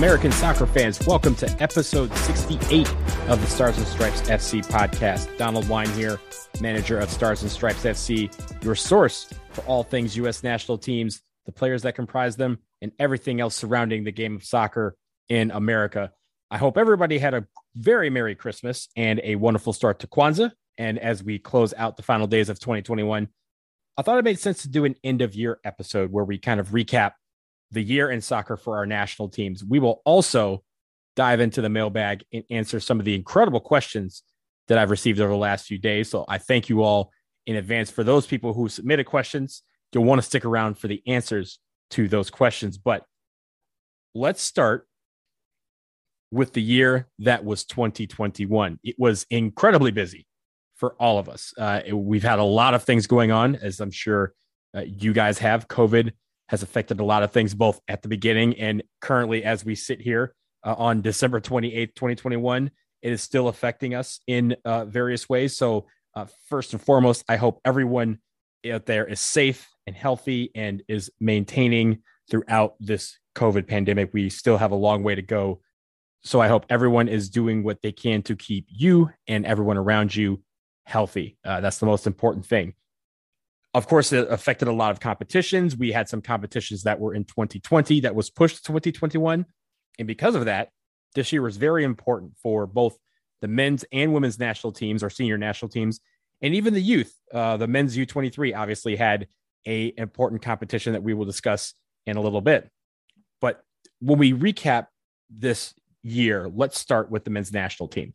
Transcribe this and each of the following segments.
American soccer fans, welcome to episode 68 of the Stars and Stripes FC podcast. Donald Wine here, manager of Stars and Stripes FC, your source for all things U.S. national teams, the players that comprise them, and everything else surrounding the game of soccer in America. I hope everybody had a very Merry Christmas and a wonderful start to Kwanzaa. And as we close out the final days of 2021, I thought it made sense to do an end of year episode where we kind of recap the year in soccer for our national teams. We will also dive into the mailbag and answer some of the incredible questions that I've received over the last few days. So I thank you all in advance for those people who submitted questions. You'll want to stick around for the answers to those questions. But let's start with the year that was 2021. It was incredibly busy for all of us. Uh, we've had a lot of things going on, as I'm sure uh, you guys have. COVID has affected a lot of things, both at the beginning and currently as we sit here uh, on December 28th, 2021. It is still affecting us in uh, various ways. So, uh, first and foremost, I hope everyone out there is safe and healthy and is maintaining throughout this COVID pandemic. We still have a long way to go. So, I hope everyone is doing what they can to keep you and everyone around you healthy. Uh, that's the most important thing. Of course, it affected a lot of competitions. We had some competitions that were in 2020 that was pushed to 2021. And because of that, this year was very important for both the men's and women's national teams, our senior national teams, and even the youth. Uh, the men's U23 obviously had a important competition that we will discuss in a little bit. But when we recap this year, let's start with the men's national team.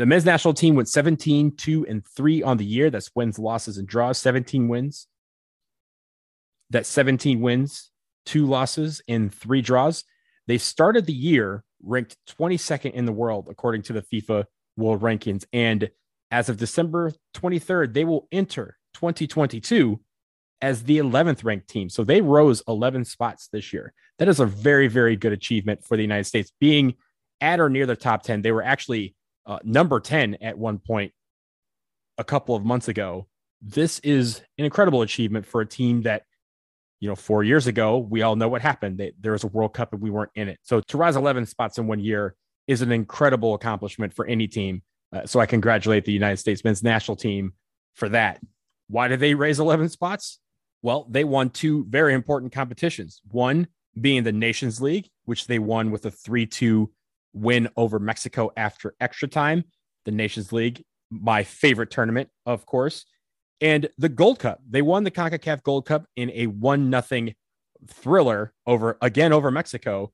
The men's national team went 17, 2, and 3 on the year. That's wins, losses, and draws. 17 wins. That's 17 wins, two losses, and three draws. They started the year ranked 22nd in the world, according to the FIFA World Rankings. And as of December 23rd, they will enter 2022 as the 11th ranked team. So they rose 11 spots this year. That is a very, very good achievement for the United States. Being at or near the top 10, they were actually uh, number 10 at one point a couple of months ago. This is an incredible achievement for a team that, you know, four years ago, we all know what happened. They, there was a World Cup and we weren't in it. So to rise 11 spots in one year is an incredible accomplishment for any team. Uh, so I congratulate the United States men's national team for that. Why did they raise 11 spots? Well, they won two very important competitions. One being the Nations League, which they won with a 3 2 win over Mexico after extra time, the Nations League, my favorite tournament, of course, and the Gold Cup. They won the CONCACAF Gold Cup in a one nothing thriller over again over Mexico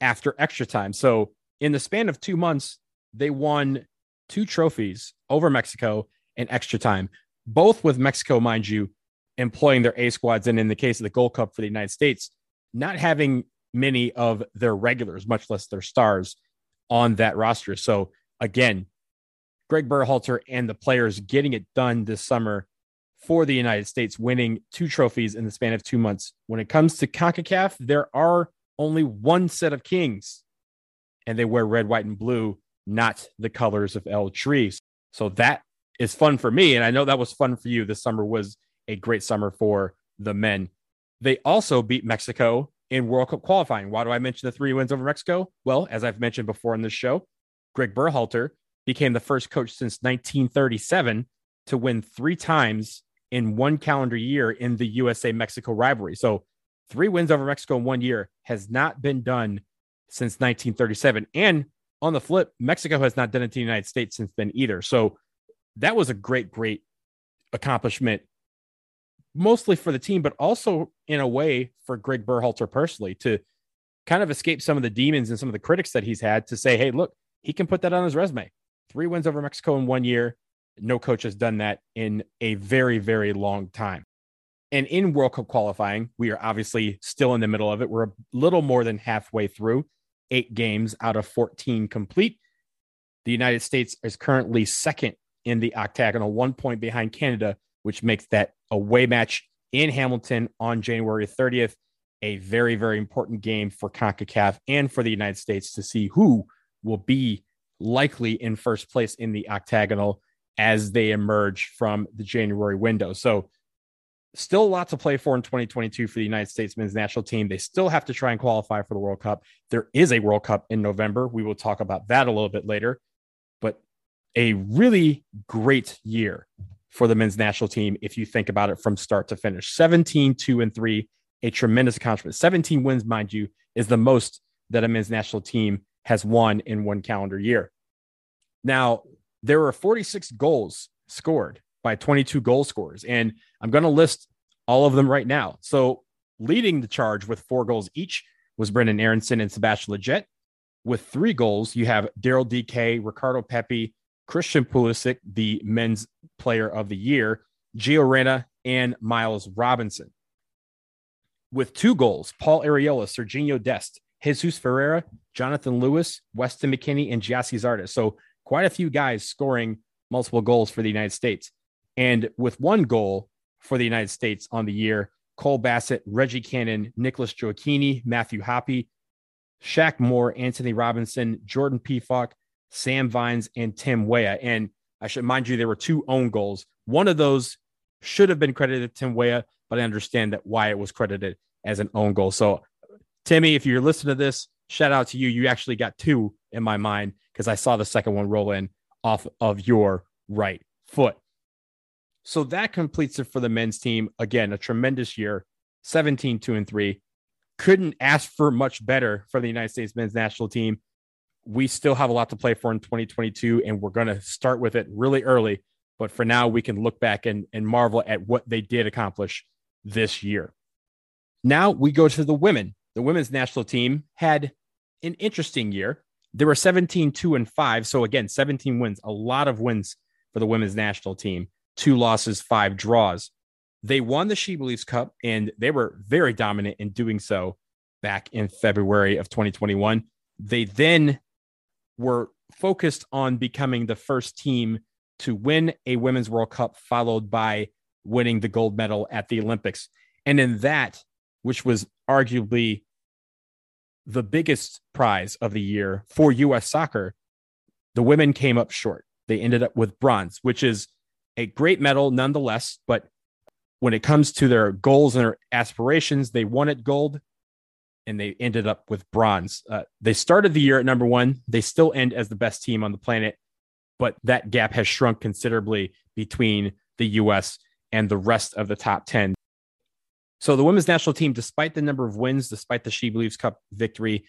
after extra time. So in the span of 2 months, they won two trophies over Mexico in extra time, both with Mexico mind you employing their A squads and in the case of the Gold Cup for the United States, not having many of their regulars, much less their stars, on that roster. So again, Greg Berhalter and the players getting it done this summer for the United States, winning two trophies in the span of two months. When it comes to CONCACAF, there are only one set of kings, and they wear red, white, and blue, not the colors of El Tri. So that is fun for me. And I know that was fun for you. This summer was a great summer for the men. They also beat Mexico in World Cup qualifying. Why do I mention the three wins over Mexico? Well, as I've mentioned before in this show, Greg Berhalter became the first coach since 1937 to win three times in one calendar year in the USA Mexico rivalry. So, three wins over Mexico in one year has not been done since 1937. And on the flip, Mexico has not done it to the United States since then either. So, that was a great, great accomplishment mostly for the team, but also in a way for Greg Berhalter personally to kind of escape some of the demons and some of the critics that he's had to say, hey, look, he can put that on his resume. Three wins over Mexico in one year. No coach has done that in a very, very long time. And in World Cup qualifying, we are obviously still in the middle of it. We're a little more than halfway through, eight games out of 14 complete. The United States is currently second in the octagonal, one point behind Canada, which makes that away match in Hamilton on January 30th a very, very important game for CONCACAF and for the United States to see who will be likely in first place in the octagonal as they emerge from the January window. So still a lot to play for in 2022 for the United States men's national team. They still have to try and qualify for the World Cup. There is a World Cup in November. We will talk about that a little bit later. But a really great year for the men's national team if you think about it from start to finish. 17 2 and 3 a tremendous accomplishment. 17 wins mind you is the most that a men's national team has won in one calendar year. Now there were 46 goals scored by 22 goal scorers and i'm going to list all of them right now. So leading the charge with four goals each was brenden aaronson and sebastian lletget with three goals you have daryl dike ricardo pepi Christian Pulisic, the men's player of the year, Gio Reyna, and Miles Robinson. With two goals, Paul Arriola, Serginho Dest, Jesus Ferreira, Jonathan Lewis, Weston McKennie, and Gyasi Zardes. So quite a few guys scoring multiple goals for the United States. And with one goal for the United States on the year, Cole Bassett, Reggie Cannon, Nicholas Gioacchini, Matthew Hoppe, Shaq Moore, Antonee Robinson, Jordan Pefok, Sam Vines, and Tim Weah. And I should mind you, there were two own goals. One of those should have been credited to Tim Weah, but I understand that why it was credited as an own goal. So, Timmy, if you're listening to this, shout out to you. You actually got two in my mind because I saw the second one roll in off of your right foot. So that completes it for the men's team. Again, a tremendous year 17, 2 and 3. Couldn't ask for much better for the United States men's national team we still have a lot to play for in 2022, and we're going to start with it really early. But for now, we can look back and, and marvel at what they did accomplish this year. Now we go to the women. The women's national team had an interesting year. There were 17, 2, and 5. So again, 17 wins, a lot of wins for the women's national team. Two losses, five draws. They won the She Believes Cup, and they were very dominant in doing so back in February of 2021. They then were focused on becoming the first team to win a women's World Cup, followed by winning the gold medal at the Olympics. And in that, which was arguably the biggest prize of the year for US soccer, the women came up short. They ended up with bronze, which is a great medal nonetheless. But when it comes to their goals and their aspirations, they wanted gold and they ended up with bronze. Uh, they started the year at number one. They still end as the best team on the planet, but that gap has shrunk considerably between the U.S. and the rest of the top 10. So the women's national team, despite the number of wins, despite the She Believes Cup victory,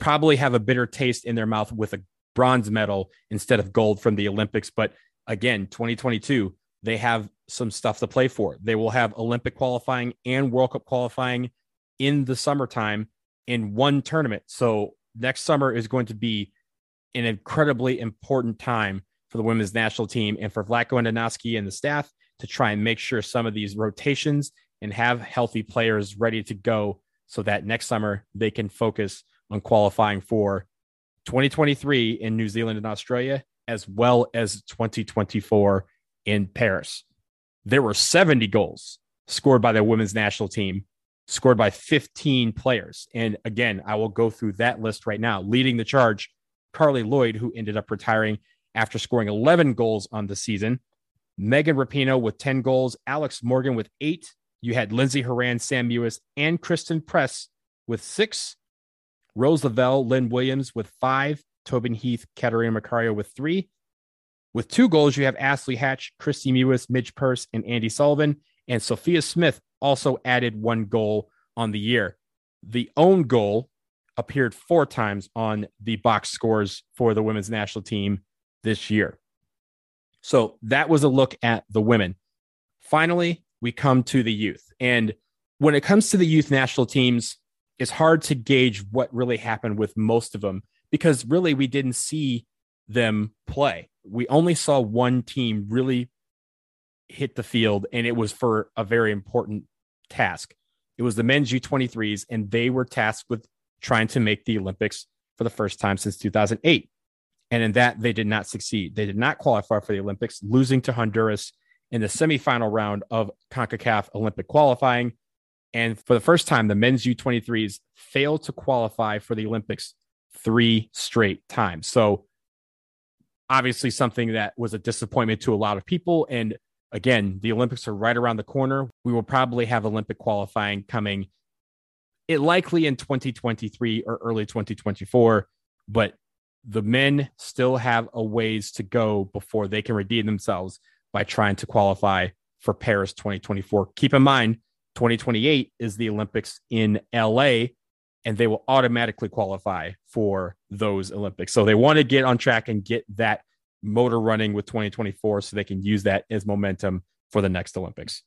probably have a bitter taste in their mouth with a bronze medal instead of gold from the Olympics. But again, 2022, they have some stuff to play for. They will have Olympic qualifying and World Cup qualifying in the summertime in one tournament. So next summer is going to be an incredibly important time for the women's national team and for Vlatko Andonovski and the staff to try and make sure some of these rotations and have healthy players ready to go so that next summer they can focus on qualifying for 2023 in New Zealand and Australia, as well as 2024 in Paris. There were 70 goals scored by the women's national team scored by 15 players. And again, I will go through that list right now. Leading the charge, Carli Lloyd, who ended up retiring after scoring 11 goals on the season. Megan Rapinoe with 10 goals, Alex Morgan with eight. You had Lindsey Horan, Sam Mewis, and Christen Press with six. Rose Lavelle, Lynn Williams with five. Tobin Heath, Catarina Macario with three. With two goals, you have Ashley Hatch, Kristie Mewis, Midge Purce, and Andi Sullivan. And Sophia Smith also added one goal on the year. The own goal appeared four times on the box scores for the women's national team this year. So that was a look at the women. Finally, we come to the youth. And when it comes to the youth national teams, it's hard to gauge what really happened with most of them because really we didn't see them play. We only saw one team really hit the field, and it was for a very important task. It was the men's U23s, and they were tasked with trying to make the Olympics for the first time since 2008. And in that, they did not succeed. They did not qualify for the Olympics, losing to Honduras in the semifinal round of CONCACAF Olympic qualifying. And for the first time, the men's U23s failed to qualify for the Olympics three straight times. So, obviously, something that was a disappointment to a lot of people. And again, the Olympics are right around the corner. We will probably have Olympic qualifying coming it likely in 2023 or early 2024, but the men still have a ways to go before they can redeem themselves by trying to qualify for Paris 2024. Keep in mind, 2028 is the Olympics in LA, and they will automatically qualify for those Olympics. So they want to get on track and get that motor running with 2024 so they can use that as momentum for the next Olympics.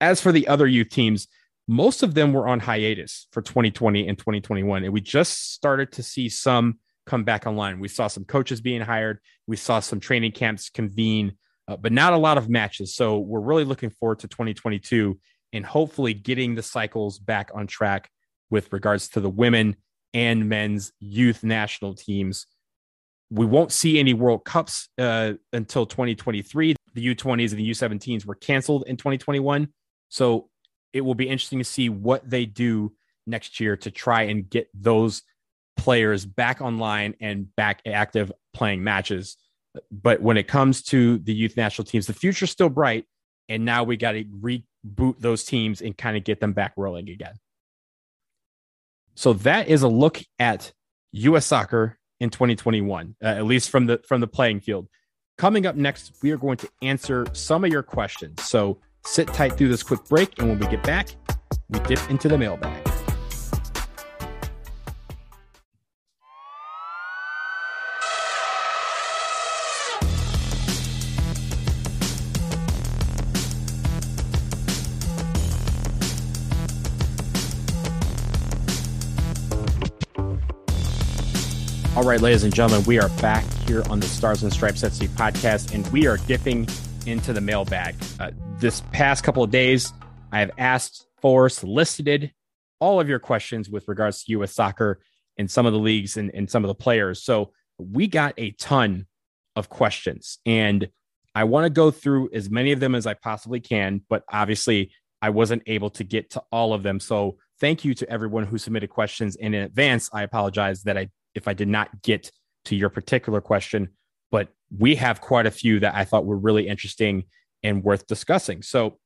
As for the other youth teams, most of them were on hiatus for 2020 and 2021. And we just started to see some come back online. We saw some coaches being hired, we saw some training camps convene, uh, but not a lot of matches. So we're really looking forward to 2022 and hopefully getting the cycles back on track with regards to the women and men's youth national teams. We won't see any World Cups uh, until 2023. The U20s and the U17s were canceled in 2021. So it will be interesting to see what they do next year to try and get those players back online and back active playing matches. But when it comes to the youth national teams, the future's still bright. And now we got to reboot those teams and kind of get them back rolling again. So that is a look at U.S. soccer in 2021, uh, at least from the from the playing field. Coming up next, we are going to answer some of your questions. So Sit tight through this quick break, and when we get back, we dip into the mailbag. Right, ladies and gentlemen, we are back here on the Stars and Stripes FC podcast, and we are dipping into the mailbag. Uh, this past couple of days, I have asked for, solicited all of your questions with regards to U.S. soccer and some of the leagues and, and some of the players. So we got a ton of questions, and I want to go through as many of them as I possibly can. But obviously, I wasn't able to get to all of them. So thank you to everyone who submitted questions And in advance. I apologize that I if I did not get to your particular question, but we have quite a few that I thought were really interesting and worth discussing. So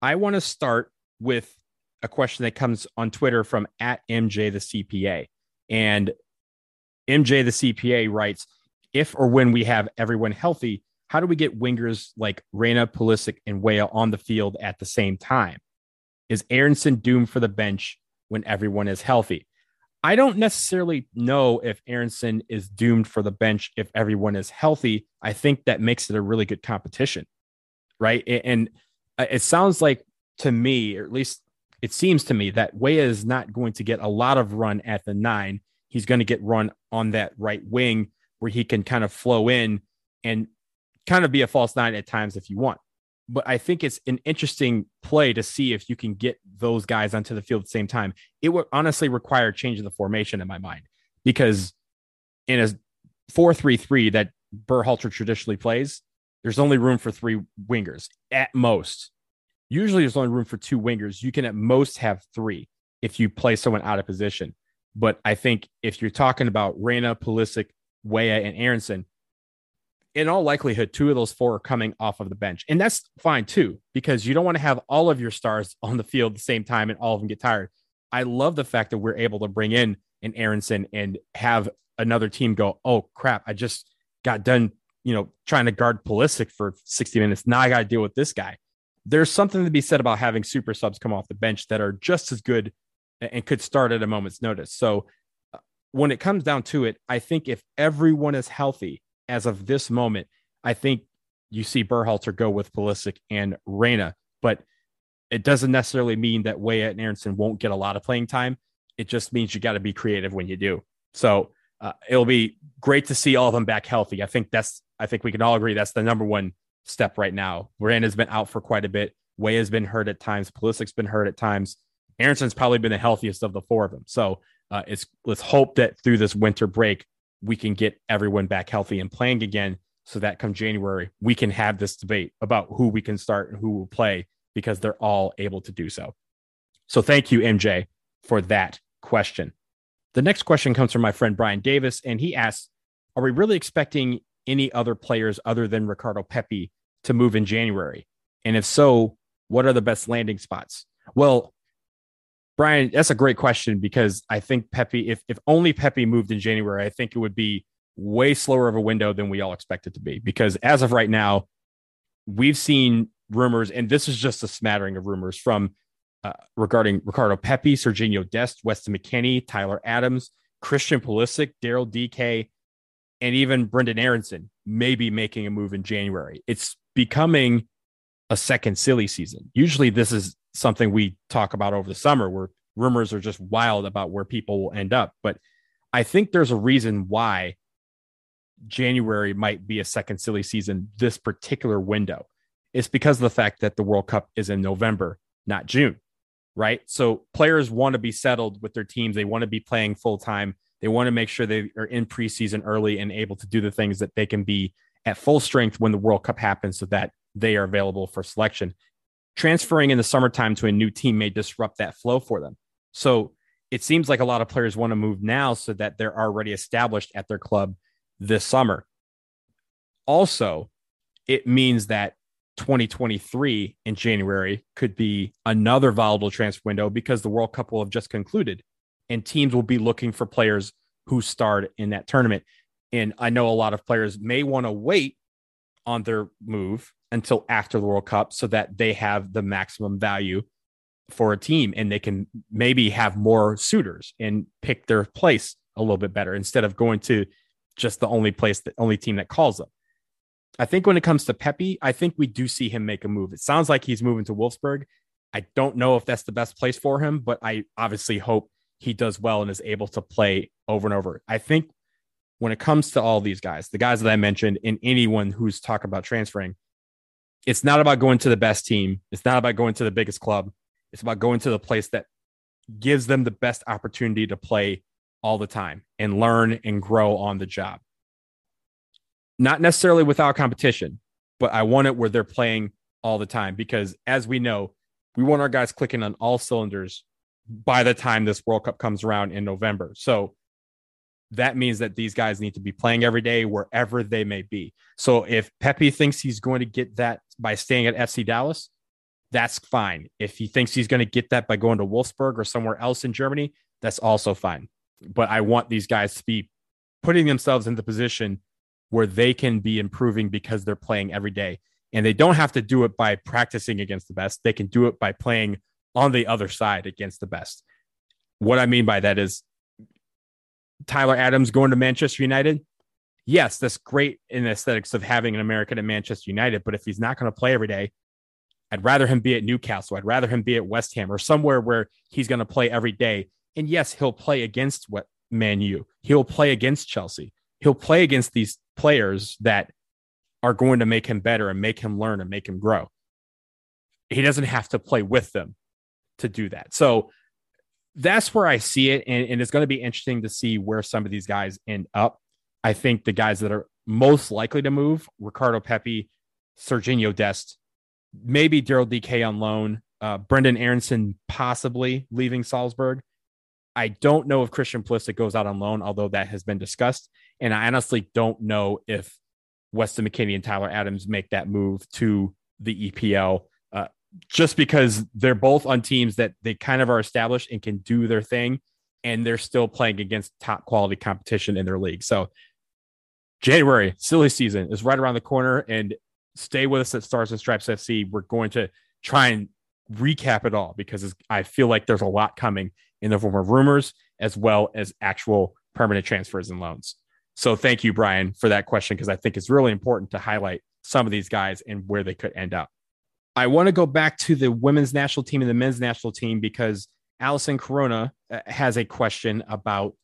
I want to start with a question that comes on Twitter from at MJ the CPA. And MJ the CPA writes, if or when we have everyone healthy, how do we get wingers like Reyna, Pulisic, and Weah on the field at the same time? Is Aaronson doomed for the bench when everyone is healthy? I don't necessarily know if Aaronson is doomed for the bench if everyone is healthy. I think that makes it a really good competition right? And uh, it sounds like to me, or at least it seems to me, that Weah is not going to get a lot of run at the nine. He's going to get run on that right wing where he can kind of flow in and kind of be a false nine at times if you want. But I think it's an interesting play to see if you can get those guys onto the field at the same time. It would honestly require changing the formation in my mind because in a 4 3 3 that Berhalter traditionally plays, there's only room for three wingers at most. Usually there's only room for two wingers. You can at most have three if you play someone out of position. But I think if you're talking about Reyna, Pulisic, Weah, and Aaronson, in all likelihood, two of those four are coming off of the bench. And that's fine too, because you don't want to have all of your stars on the field at the same time and all of them get tired. I love the fact that we're able to bring in an Aaronson and have another team go, oh crap, I just got done you know, trying to guard Pulisic for 60 minutes. Now I got to deal with this guy. There's something to be said about having super subs come off the bench that are just as good and could start at a moment's notice. So uh, when it comes down to it, I think if everyone is healthy as of this moment, I think you see Berhalter go with Pulisic and Reyna, but it doesn't necessarily mean that Weah and Aaronson won't get a lot of playing time. It just means you got to be creative when you do. So uh, it'll be great to see all of them back healthy. I think that's I think we can all agree that's the number one step right now. Has been out for quite a bit. Weah has been hurt at times. Pulisic's been hurt at times. Aaronson's probably been the healthiest of the four of them. So uh, it's let's hope that through this winter break we can get everyone back healthy and playing again, so that come January we can have this debate about who we can start and who will play because they're all able to do so. So thank you, MJ, for that question. The next question comes from my friend Brian Davis, and he asks, "Are we really expecting any other players other than Ricardo Pepi to move in January? And if so, what are the best landing spots? Well, Brian, that's a great question because I think Pepi, if, if only Pepi moved in January, I think it would be way slower of a window than we all expect it to be. Because as of right now, we've seen rumors, and this is just a smattering of rumors from uh, regarding Ricardo Pepi, Serginho Dest, Weston McKennie, Tyler Adams, Christian Pulisic, Daryl Dike, and even Brenden Aaronson may be making a move in January. It's becoming a second silly season. Usually, this is something we talk about over the summer where rumors are just wild about where people will end up. But I think there's a reason why January might be a second silly season this particular window. It's because of the fact that the World Cup is in November, not June, right? So players want to be settled with their teams. They want to be playing full time. They want to make sure they are in preseason early and able to do the things that they can be at full strength when the World Cup happens so that they are available for selection. Transferring in the summertime to a new team may disrupt that flow for them. So it seems like a lot of players want to move now so that they're already established at their club this summer. Also, it means that 2023 in January could be another volatile transfer window because the World Cup will have just concluded and teams will be looking for players who starred in that tournament. And I know a lot of players may want to wait on their move until after the World Cup so that they have the maximum value for a team and they can maybe have more suitors and pick their place a little bit better instead of going to just the only place, the only team that calls them. I think when it comes to Pepi, I think we do see him make a move. It sounds like he's moving to Wolfsburg. I don't know if that's the best place for him, but I obviously hope he does well and is able to play over and over. I think when it comes to all these guys, the guys that I mentioned, and anyone who's talking about transferring, it's not about going to the best team. It's not about going to the biggest club. It's about going to the place that gives them the best opportunity to play all the time and learn and grow on the job. Not necessarily without competition, but I want it where they're playing all the time because as we know, we want our guys clicking on all cylinders by the time this World Cup comes around in November. So that means that these guys need to be playing every day wherever they may be. So if Pepi thinks he's going to get that by staying at FC Dallas, that's fine. If he thinks he's going to get that by going to Wolfsburg or somewhere else in Germany, that's also fine but I want these guys to be putting themselves in the position where they can be improving because they're playing every day. And they don't have to do it by practicing against the best. They can do it by playing on the other side against the best. What I mean by that is Tyler Adams going to Manchester United. Yes, that's great in the aesthetics of having an American at Manchester United. But if he's not going to play every day, I'd rather him be at Newcastle. I'd rather him be at West Ham or somewhere where he's going to play every day and yes, he'll play against what Man U. He'll play against Chelsea. He'll play against these players that are going to make him better and make him learn and make him grow. He doesn't have to play with them to do that. So that's where I see it. And, and it's going to be interesting to see where some of these guys end up. I think the guys that are most likely to move Ricardo Pepi, Serginho Dest, maybe Daryl Dike on loan, uh, Brenden Aaronson possibly leaving Salzburg. I don't know if Christian Pulisic goes out on loan, although that has been discussed. And I honestly don't know if Weston McKennie and Tyler Adams make that move to the EPL, just because they're both on teams that they kind of are established and can do their thing, and they're still playing against top quality competition in their league. So January, silly season is right around the corner, and stay with us at Stars and Stripes FC. We're going to try and recap it all because I feel like there's a lot coming in the form of rumors as well as actual permanent transfers and loans. So thank you, Brian, for that question, because I think it's really important to highlight some of these guys and where they could end up. I want to go back to the women's national team and the men's national team because Allison Corona uh, has a question about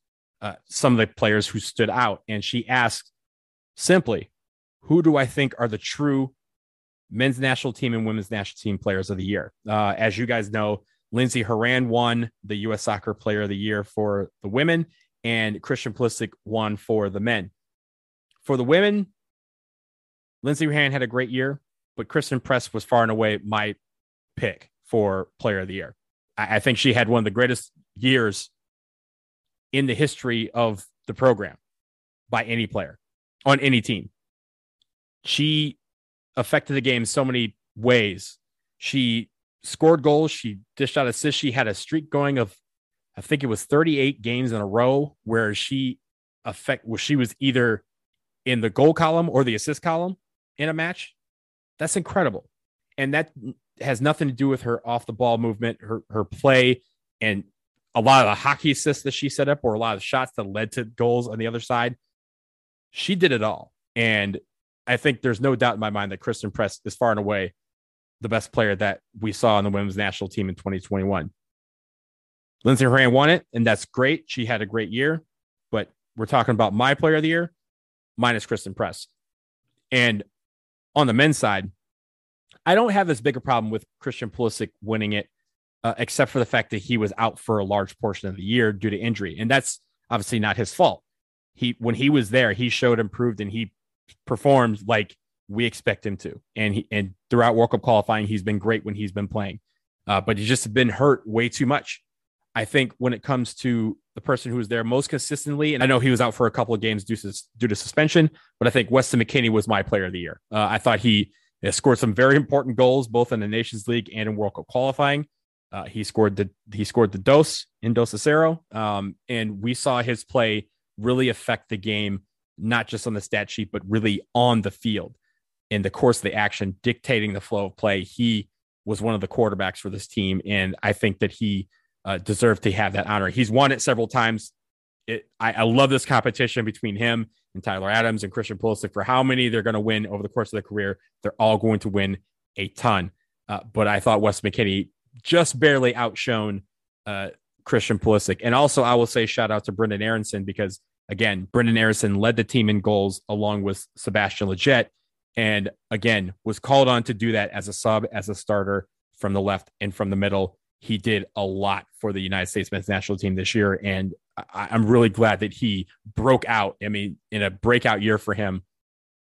uh, some of the players who stood out. And she asked simply, who do I think are the true men's national team and women's national team players of the year? Uh, as you guys know, Lindsey Horan won the U.S. Soccer Player of the Year for the women, and Christian Pulisic won for the men. For the women, Lindsey Horan had a great year, but Christen Press was far and away my pick for Player of the Year. I, I think she had one of the greatest years in the history of the program by any player on any team. she affected the game so many ways. She scored goals, she dished out assists, she had a streak going of I think it was 38 games in a row where she affect where she was either in the goal column or the assist column in a match. That's incredible. And that has nothing to do with her off the ball movement, her her play, and a lot of the hockey assists that she set up, or a lot of shots that led to goals on the other side. She did it all. And I think there's no doubt in my mind that Christen Press is far and away the best player that we saw on the women's national team in 2021. Lindsey Horan won it, and that's great. She had a great year, but we're talking about my player of the year minus Christen Press. And on the men's side, I don't have as big a problem with Christian Pulisic winning it, uh, except for the fact that he was out for a large portion of the year due to injury, and that's obviously not his fault. He when he was there, he showed improved and he performed like we expect him to. And he and throughout World Cup qualifying, he's been great when he's been playing, uh, but he's just been hurt way too much. I think when it comes to the person who was there most consistently, and I know he was out for a couple of games due to due to suspension, but I think Weston McKennie was my player of the year. Uh, I thought he scored some very important goals both in the Nations League and in World Cup qualifying. Uh, he scored the he scored the dose in Dos a Cero, um, and we saw his play really affect the game, not just on the stat sheet, but really on the field in the course of the action, dictating the flow of play. He was one of the quarterbacks for this team, and I think that he uh, deserved to have that honor. He's won it several times. It, I, I, love this competition between him and Tyler Adams and Christian Pulisic for how many they're going to win over the course of their career. They're all going to win a ton. Uh, but I thought Wes McKennie just barely outshone uh, Christian Pulisic. And also, I will say shout out to Brenden Aaronson because, again, Brenden Aaronson led the team in goals along with Sebastian Lletget. And again, was called on to do that as a sub, as a starter from the left and from the middle. He did a lot for the United States men's national team this year. And I, I'm really glad that he broke out. I mean, in a breakout year for him,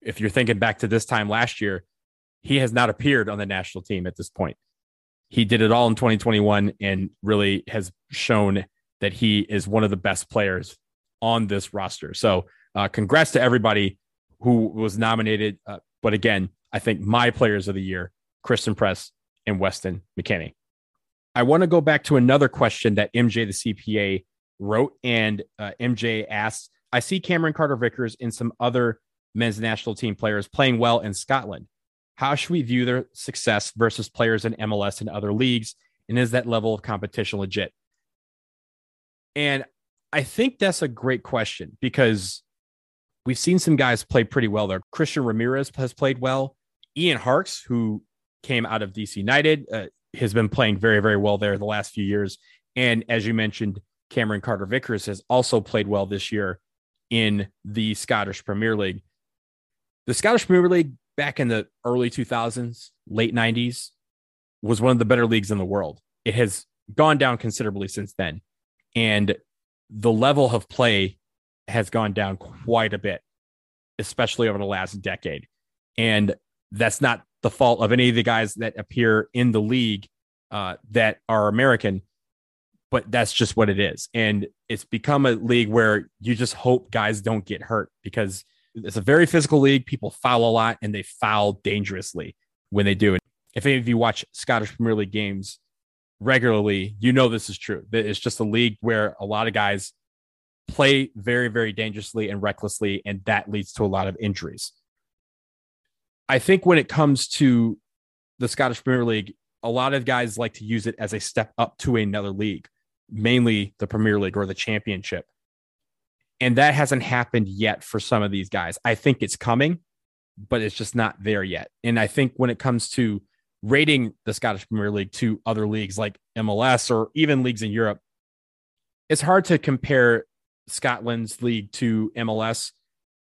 if you're thinking back to this time last year, he has not appeared on the national team at this point. He did it all in 2021 and really has shown that he is one of the best players on this roster. So, uh, congrats to everybody who was nominated. Uh, but again, I think my players of the year, Christen Press and Weston McKennie. I want to go back to another question that MJ the CPA wrote, and uh, MJ asked, "I see Cameron Carter Vickers and some other men's national team players playing well in Scotland. How should we view their success versus players in MLS and other leagues? And is that level of competition legit?" And I think that's a great question because we've seen some guys play pretty well there. Christian Ramirez has played well. Ian Harkes, who came out of DC United, uh, has been playing very, very well there the last few years. And as you mentioned, Cameron Carter Vickers has also played well this year in the Scottish Premier League. The Scottish Premier League back in the early 2000s, late 90s, was one of the better leagues in the world. It has gone down considerably since then. And the level of play has gone down quite a bit, especially over the last decade. And that's not the fault of any of the guys that appear in the league uh, that are American, but that's just what it is. And it's become a league where you just hope guys don't get hurt because it's a very physical league. People foul a lot and they foul dangerously when they do it. If any of you watch Scottish Premier League games regularly, you know this is true. It's just a league where a lot of guys play very, very dangerously and recklessly, and that leads to a lot of injuries. I think when it comes to the Scottish Premier League, a lot of guys like to use it as a step up to another league, mainly the Premier League or the Championship. And that hasn't happened yet for some of these guys. I think it's coming, but it's just not there yet. And I think when it comes to rating the Scottish Premier League to other leagues like MLS or even leagues in Europe, it's hard to compare Scotland's league to MLS.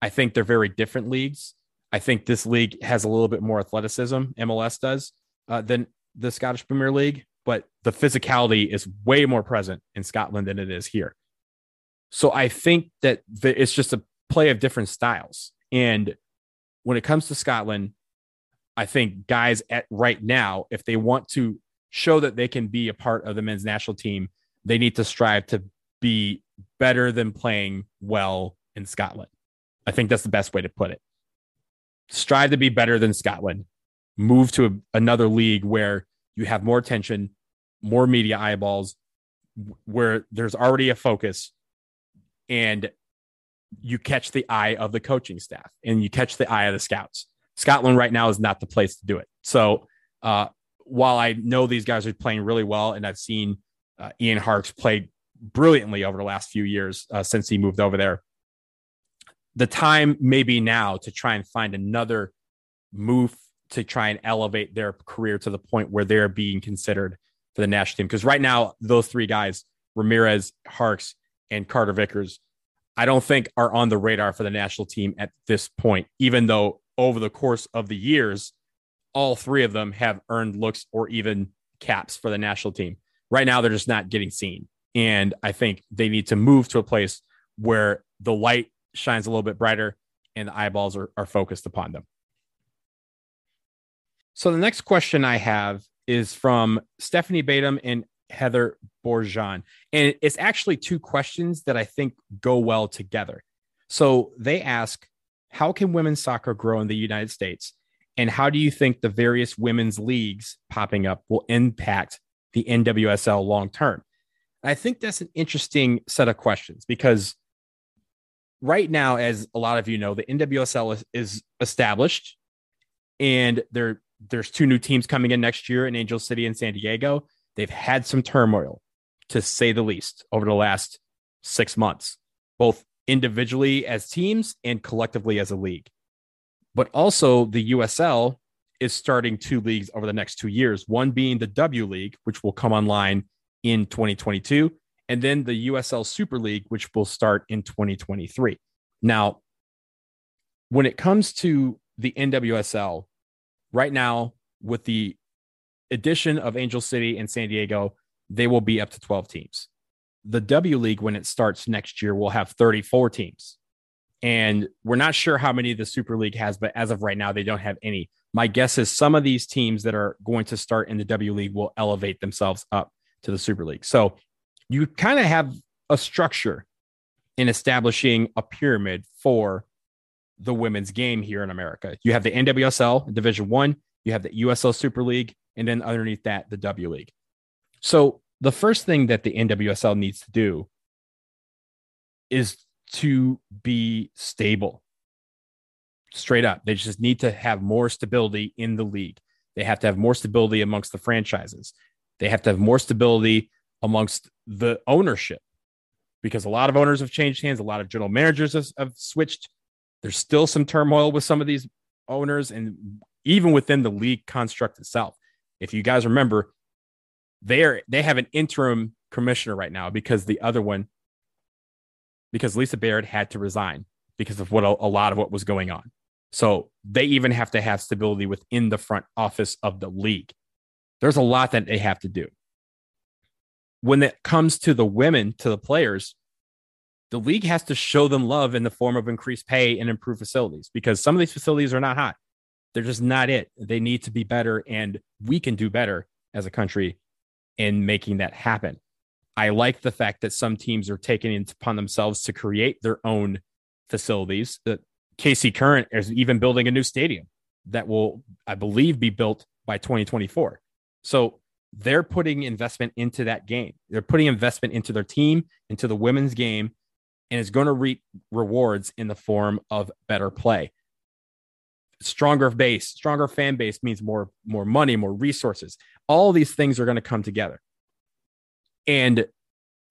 I think they're very different leagues. I think this league has a little bit more athleticism, MLS does, uh, than the Scottish Premier League, but the physicality is way more present in Scotland than it is here. So I think that the, it's just a play of different styles. And when it comes to Scotland, I think guys at right now, if they want to show that they can be a part of the men's national team, they need to strive to be better than playing well in Scotland. I think that's the best way to put it. Strive to be better than Scotland. Move to a, another league where you have more attention, more media eyeballs, where there's already a focus and you catch the eye of the coaching staff and you catch the eye of the scouts. Scotland right now is not the place to do it. So, uh, while I know these guys are playing really well, and I've seen uh, Ian Harkes play brilliantly over the last few years uh, since he moved over there, the time maybe now to try and find another move to try and elevate their career to the point where they're being considered for the national team. Because right now, those three guys, Ramirez, Harkes, and Carter Vickers, I don't think are on the radar for the national team at this point, even though over the course of the years, all three of them have earned looks or even caps for the national team. Right now, they're just not getting seen. And I think they need to move to a place where the light shines a little bit brighter and the eyeballs are, are focused upon them. So the next question I have is from Stephanie Batum and Heather Borjan. And it's actually two questions that I think go well together. So they ask, how can women's soccer grow in the United States? And how do you think the various women's leagues popping up will impact the NWSL long term? I think that's an interesting set of questions because right now, as a lot of you know, the NWSL is, is established and there, there's two new teams coming in next year in Angel City and San Diego. They've had some turmoil, to say the least, over the last six months, both individually as teams and collectively as a league. But also, the USL is starting two leagues over the next two years, one being the W League, which will come online in 2022, and then the USL Super League, which will start in 2023. Now, when it comes to the NWSL, right now, with the addition of Angel City and San Diego, they will be up to 12 teams. The W League, when it starts next year, will have 34 teams. And we're not sure how many the Super League has, but as of right now, they don't have any. My guess is some of these teams that are going to start in the W League will elevate themselves up to the Super League. So you kind of have a structure in establishing a pyramid for the women's game here in America. You have the NWSL Division One, you have the USL Super League, and then underneath that, the W League. So the first thing that the NWSL needs to do is to be stable. Straight up. They just need to have more stability in the league. They have to have more stability amongst the franchises. They have to have more stability amongst the ownership because a lot of owners have changed hands. A lot of general managers have, have switched. There's still some turmoil with some of these owners and even within the league construct itself if you guys remember, they're they have an interim commissioner right now because the other one, because Lisa Baird had to resign because of what a, a lot of what was going on. So they even have to have stability within the front office of the league. There's a lot that they have to do. When it comes to the women, to the players, the league has to show them love in the form of increased pay and improved facilities because some of these facilities are not hot. They're just not it. They need to be better, and we can do better as a country in making that happen. I like the fact that some teams are taking it upon themselves to create their own facilities. Uh, that KC Current is even building a new stadium that will, I believe, be built by 2024. So they're putting investment into that game. They're putting investment into their team, into the women's game, and it's going to reap rewards in the form of better play stronger base, stronger fan base means more more money, more resources. All these things are going to come together. And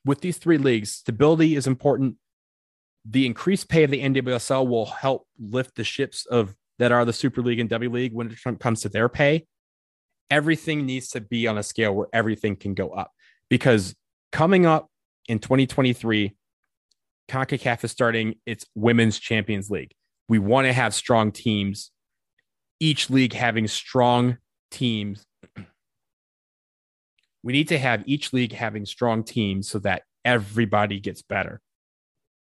with these three leagues, stability is important. The increased pay of the NWSL will help lift the ships of that are the Super League and W League when it comes to their pay. Everything needs to be on a scale where everything can go up because coming up in 2023, CONCACAF is starting its Women's Champions League. We want to have strong teams each league having strong teams. We need to have each league having strong teams so that everybody gets better.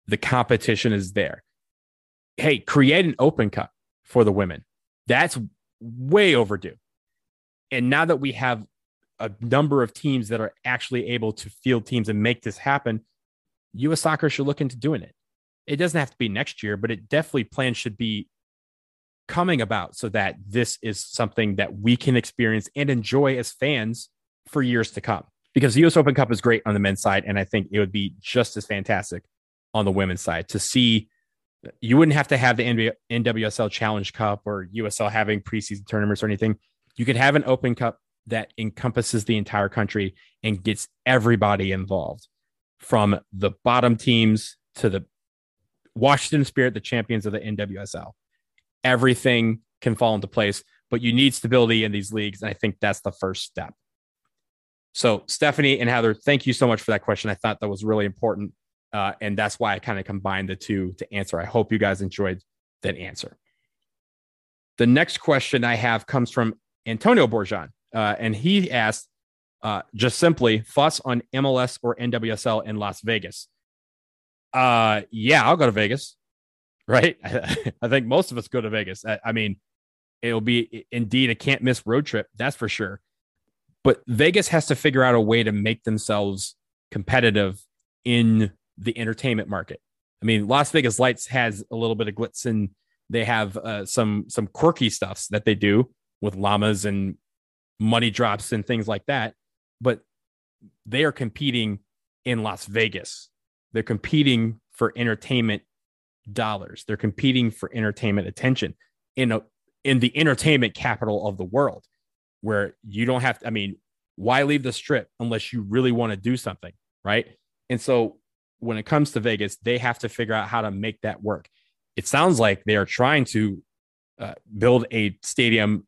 The competition is there. Hey, create an open cup for the women. That's way overdue. And now that we have a number of teams that are actually able to field teams and make this happen, US soccer should look into doing it. It doesn't have to be next year, but it definitely plans should be coming about so that this is something that we can experience and enjoy as fans for years to come. Because the US Open Cup is great on the men's side. And I think it would be just as fantastic on the women's side to see you wouldn't have to have the NWSL Challenge Cup or USL having preseason tournaments or anything. You could have an Open Cup that encompasses the entire country and gets everybody involved from the bottom teams to the Washington Spirit, the champions of the NWSL. Everything can fall into place, but you need stability in these leagues. And I think that's the first step. So, Stephanie and Heather, thank you so much for that question. I thought that was really important. Uh, and that's why I kind of combined the two to answer. I hope you guys enjoyed that answer. The next question I have comes from Antonio Borjan, uh, and he asked uh, just simply fuss on MLS or NWSL in Las Vegas. Uh, yeah, I'll go to Vegas, right? I think most of us go to Vegas. I, I mean, it'll be indeed a can't miss road trip, that's for sure. But Vegas has to figure out a way to make themselves competitive in the entertainment market. I mean, Las Vegas Lights has a little bit of glitz and they have uh, some some quirky stuffs that they do with llamas and money drops and things like that. But they are competing in Las Vegas. They're competing for entertainment dollars. They're competing for entertainment attention in a in the entertainment capital of the world, where you don't have to. I mean, why leave the strip unless you really want to do something, right? And so when it comes to Vegas, they have to figure out how to make that work. It sounds like they are trying to uh, build a stadium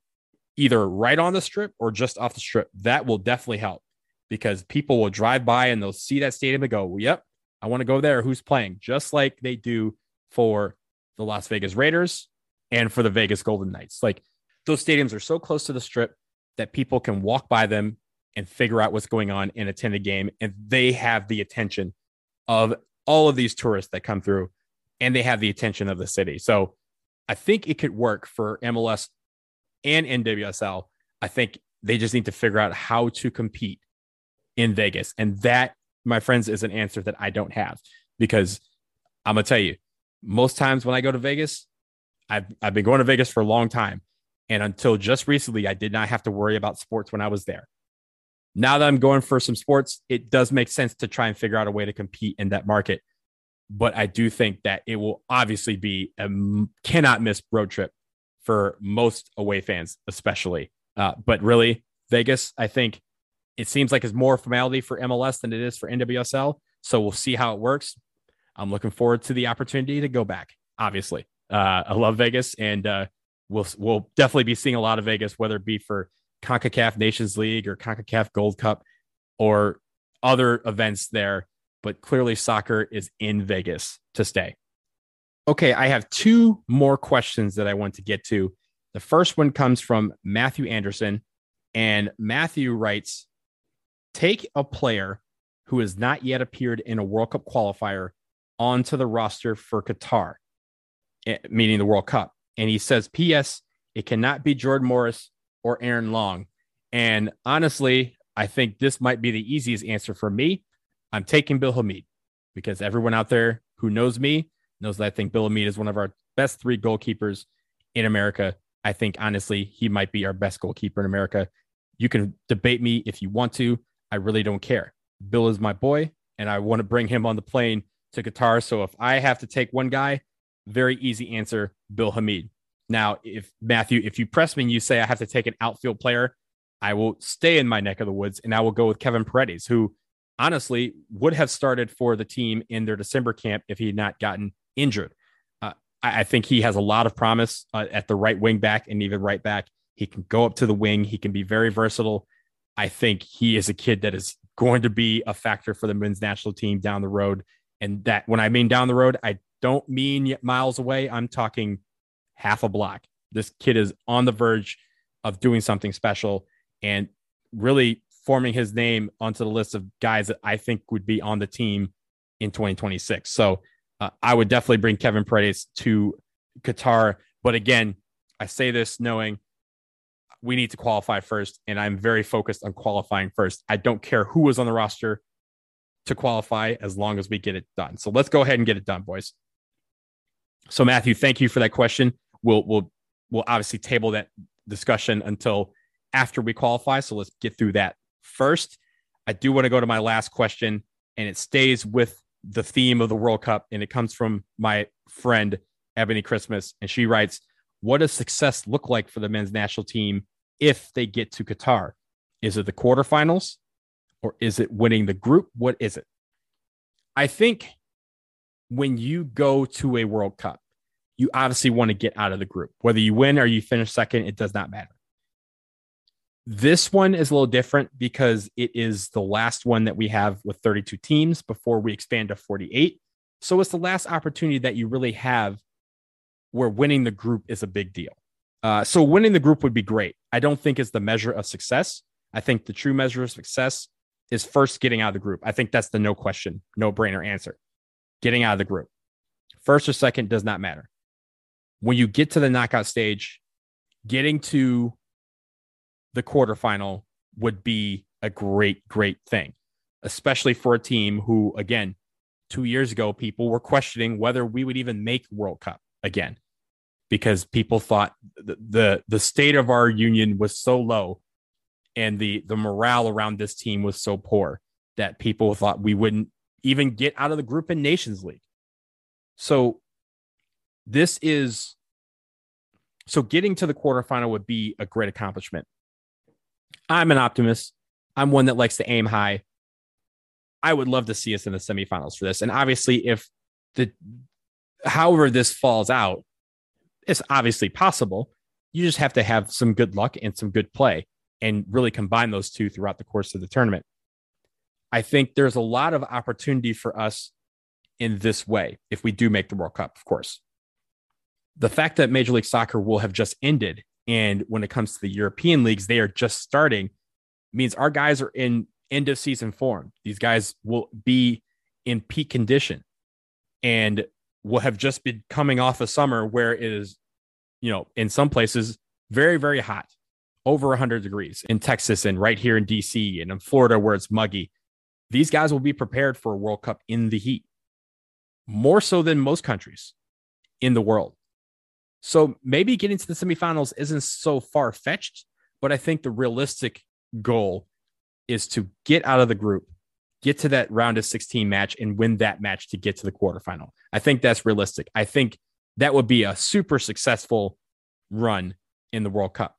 either right on the strip or just off the strip. That will definitely help because people will drive by and they'll see that stadium and go, "Yep, I want to go there. Who's playing?" Just like they do for the Las Vegas Raiders and for the Vegas Golden Knights. Like those stadiums are so close to the strip that people can walk by them and figure out what's going on and attend a game, and they have the attention of all of these tourists that come through and they have the attention of the city. So I think it could work for MLS and NWSL. I think they just need to figure out how to compete in Vegas. And that, my friends, is an answer that I don't have because I'm going to tell you, most times when I go to Vegas, I've, I've been going to Vegas for a long time. And until just recently, I did not have to worry about sports when I was there now that I'm going for some sports, it does make sense to try and figure out a way to compete in that market. But I do think that it will obviously be a cannot miss road trip for most away fans, especially. Uh, but really, Vegas, I think it seems like it's more formality for MLS than it is for NWSL. So we'll see how it works. I'm looking forward to the opportunity to go back. Obviously, uh, I love Vegas, and uh, we'll we'll definitely be seeing a lot of Vegas, whether it be for CONCACAF Nations League or CONCACAF Gold Cup or other events there, but clearly soccer is in Vegas to stay. Okay, I have two more questions that I want to get to. The first one comes from Matthew Anderson, and Matthew writes Take a player who has not yet appeared in a World Cup qualifier onto the roster for Qatar, eh, meaning the World Cup. And he says, P.S. It cannot be Jordan Morris or Aaron Long. And honestly, I think this might be the easiest answer for me. I'm taking Bill Hamid because everyone out there who knows me knows that I think Bill Hamid is one of our best three goalkeepers in America. I think honestly, he might be our best goalkeeper in America. You can debate me if you want to. I really don't care. Bill is my boy, and I want to bring him on the plane to Qatar. So if I have to take one guy, very easy answer Bill Hamid. Now, if Matthew, if you press me and you say I have to take an outfield player, I will stay in my neck of the woods and I will go with Kevin Paredes, who honestly would have started for the team in their December camp if he had not gotten injured. Uh, I, think he has a lot of promise uh, at the right wing back and even right back. He can go up to the wing. He can be very versatile. I think he is a kid that is going to be a factor for the men's national team down the road. And that when I mean down the road, I don't mean miles away. I'm talking half a block. This kid is on the verge of doing something special and really forming his name onto the list of guys that I think would be on the team in 2026. So uh, I would definitely bring Kevin Paredes to Qatar. But again, I say this knowing we need to qualify first, and I'm very focused on qualifying first. I don't care who was on the roster to qualify as long as we get it done. So let's go ahead and get it done, boys. So Matthew, thank you for that question we'll we'll we'll obviously table that discussion until after we qualify. So let's get through that first. I do want to go to my last question, and it stays with the theme of the World Cup, and it comes from my friend Ebony Christmas, and she writes, "What does success look like for the men's national team if they get to Qatar? Is it the quarterfinals, or is it winning the group? What is it?" I think when you go to a World Cup, you obviously want to get out of the group. Whether you win or you finish second, it does not matter. This one is a little different because it is the last one that we have with 32 teams before we expand to 48. So it's the last opportunity that you really have where winning the group is a big deal. Uh, so winning the group would be great. I don't think it's the measure of success. I think the true measure of success is first getting out of the group. I think that's the no question, no brainer answer. Getting out of the group. First or second does not matter. When you get to the knockout stage, getting to the quarterfinal would be a great, great thing, especially for a team who, again, two years ago, people were questioning whether we would even make World Cup again because people thought the, the, the state of our union was so low and the, the morale around this team was so poor that people thought we wouldn't even get out of the group in Nations League. So this is so getting to the quarterfinal would be a great accomplishment. I'm an optimist. I'm one that likes to aim high. I would love to see us in the semifinals for this. And obviously, if the however this falls out, it's obviously possible. You just have to have some good luck and some good play and really combine those two throughout the course of the tournament. I think there's a lot of opportunity for us in this way if we do make the World Cup, of course. The fact that Major League Soccer will have just ended and when it comes to the European leagues, they are just starting, means our guys are in end of season form. These guys will be in peak condition and will have just been coming off a summer where it is, you know, in some places very, very hot, over 100 degrees in Texas and right here in DC and in Florida where it's muggy. These guys will be prepared for a World Cup in the heat, more so than most countries in the world. So maybe getting to the semifinals isn't so far fetched, but I think the realistic goal is to get out of the group, get to that round of 16 match, and win that match to get to the quarterfinal. I think that's realistic. I think that would be a super successful run in the World Cup.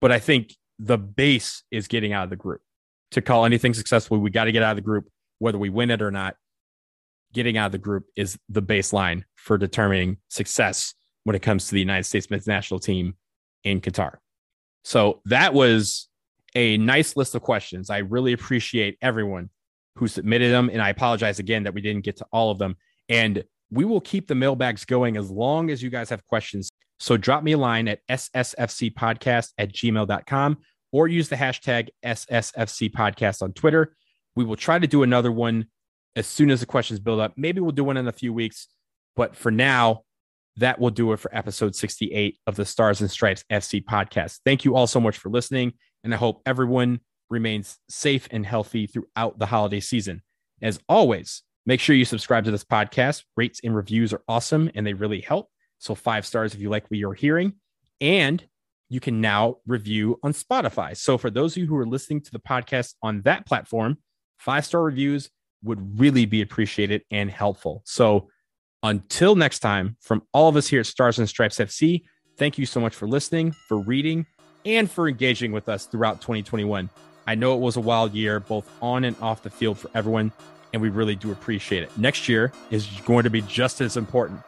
But I think the base is getting out of the group. To call anything successful, we got to get out of the group, whether we win it or not. Getting out of the group is the baseline for determining success when it comes to the United States men's national team in Qatar. So that was a nice list of questions. I really appreciate everyone who submitted them. And I apologize again that we didn't get to all of them. And we will keep the mailbags going as long as you guys have questions. So drop me a line at ssfcpodcast at gmail.com or use the hashtag ssfcpodcast on Twitter. We will try to do another one as soon as the questions build up. Maybe we'll do one in a few weeks. But for now, that will do it for episode 68 of the Stars and Stripes FC podcast. Thank you all so much for listening, and I hope everyone remains safe and healthy throughout the holiday season. As always, make sure you subscribe to this podcast. Rates and reviews are awesome and they really help. So, five stars if you like what you're hearing. And you can now review on Spotify. So, for those of you who are listening to the podcast on that platform, five star reviews would really be appreciated and helpful. So, until next time, from all of us here at Stars and Stripes FC, thank you so much for listening, for reading, and for engaging with us throughout 2021. I know it was a wild year, both on and off the field for everyone, and we really do appreciate it. Next year is going to be just as important.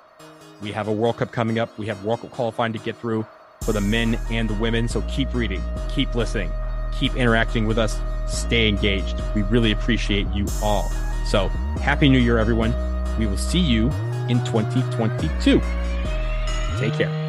We have a World Cup coming up, we have World Cup qualifying to get through for the men and the women. So keep reading, keep listening, keep interacting with us, stay engaged. We really appreciate you all. So, Happy New Year, everyone. We will see you in 2022. Take care.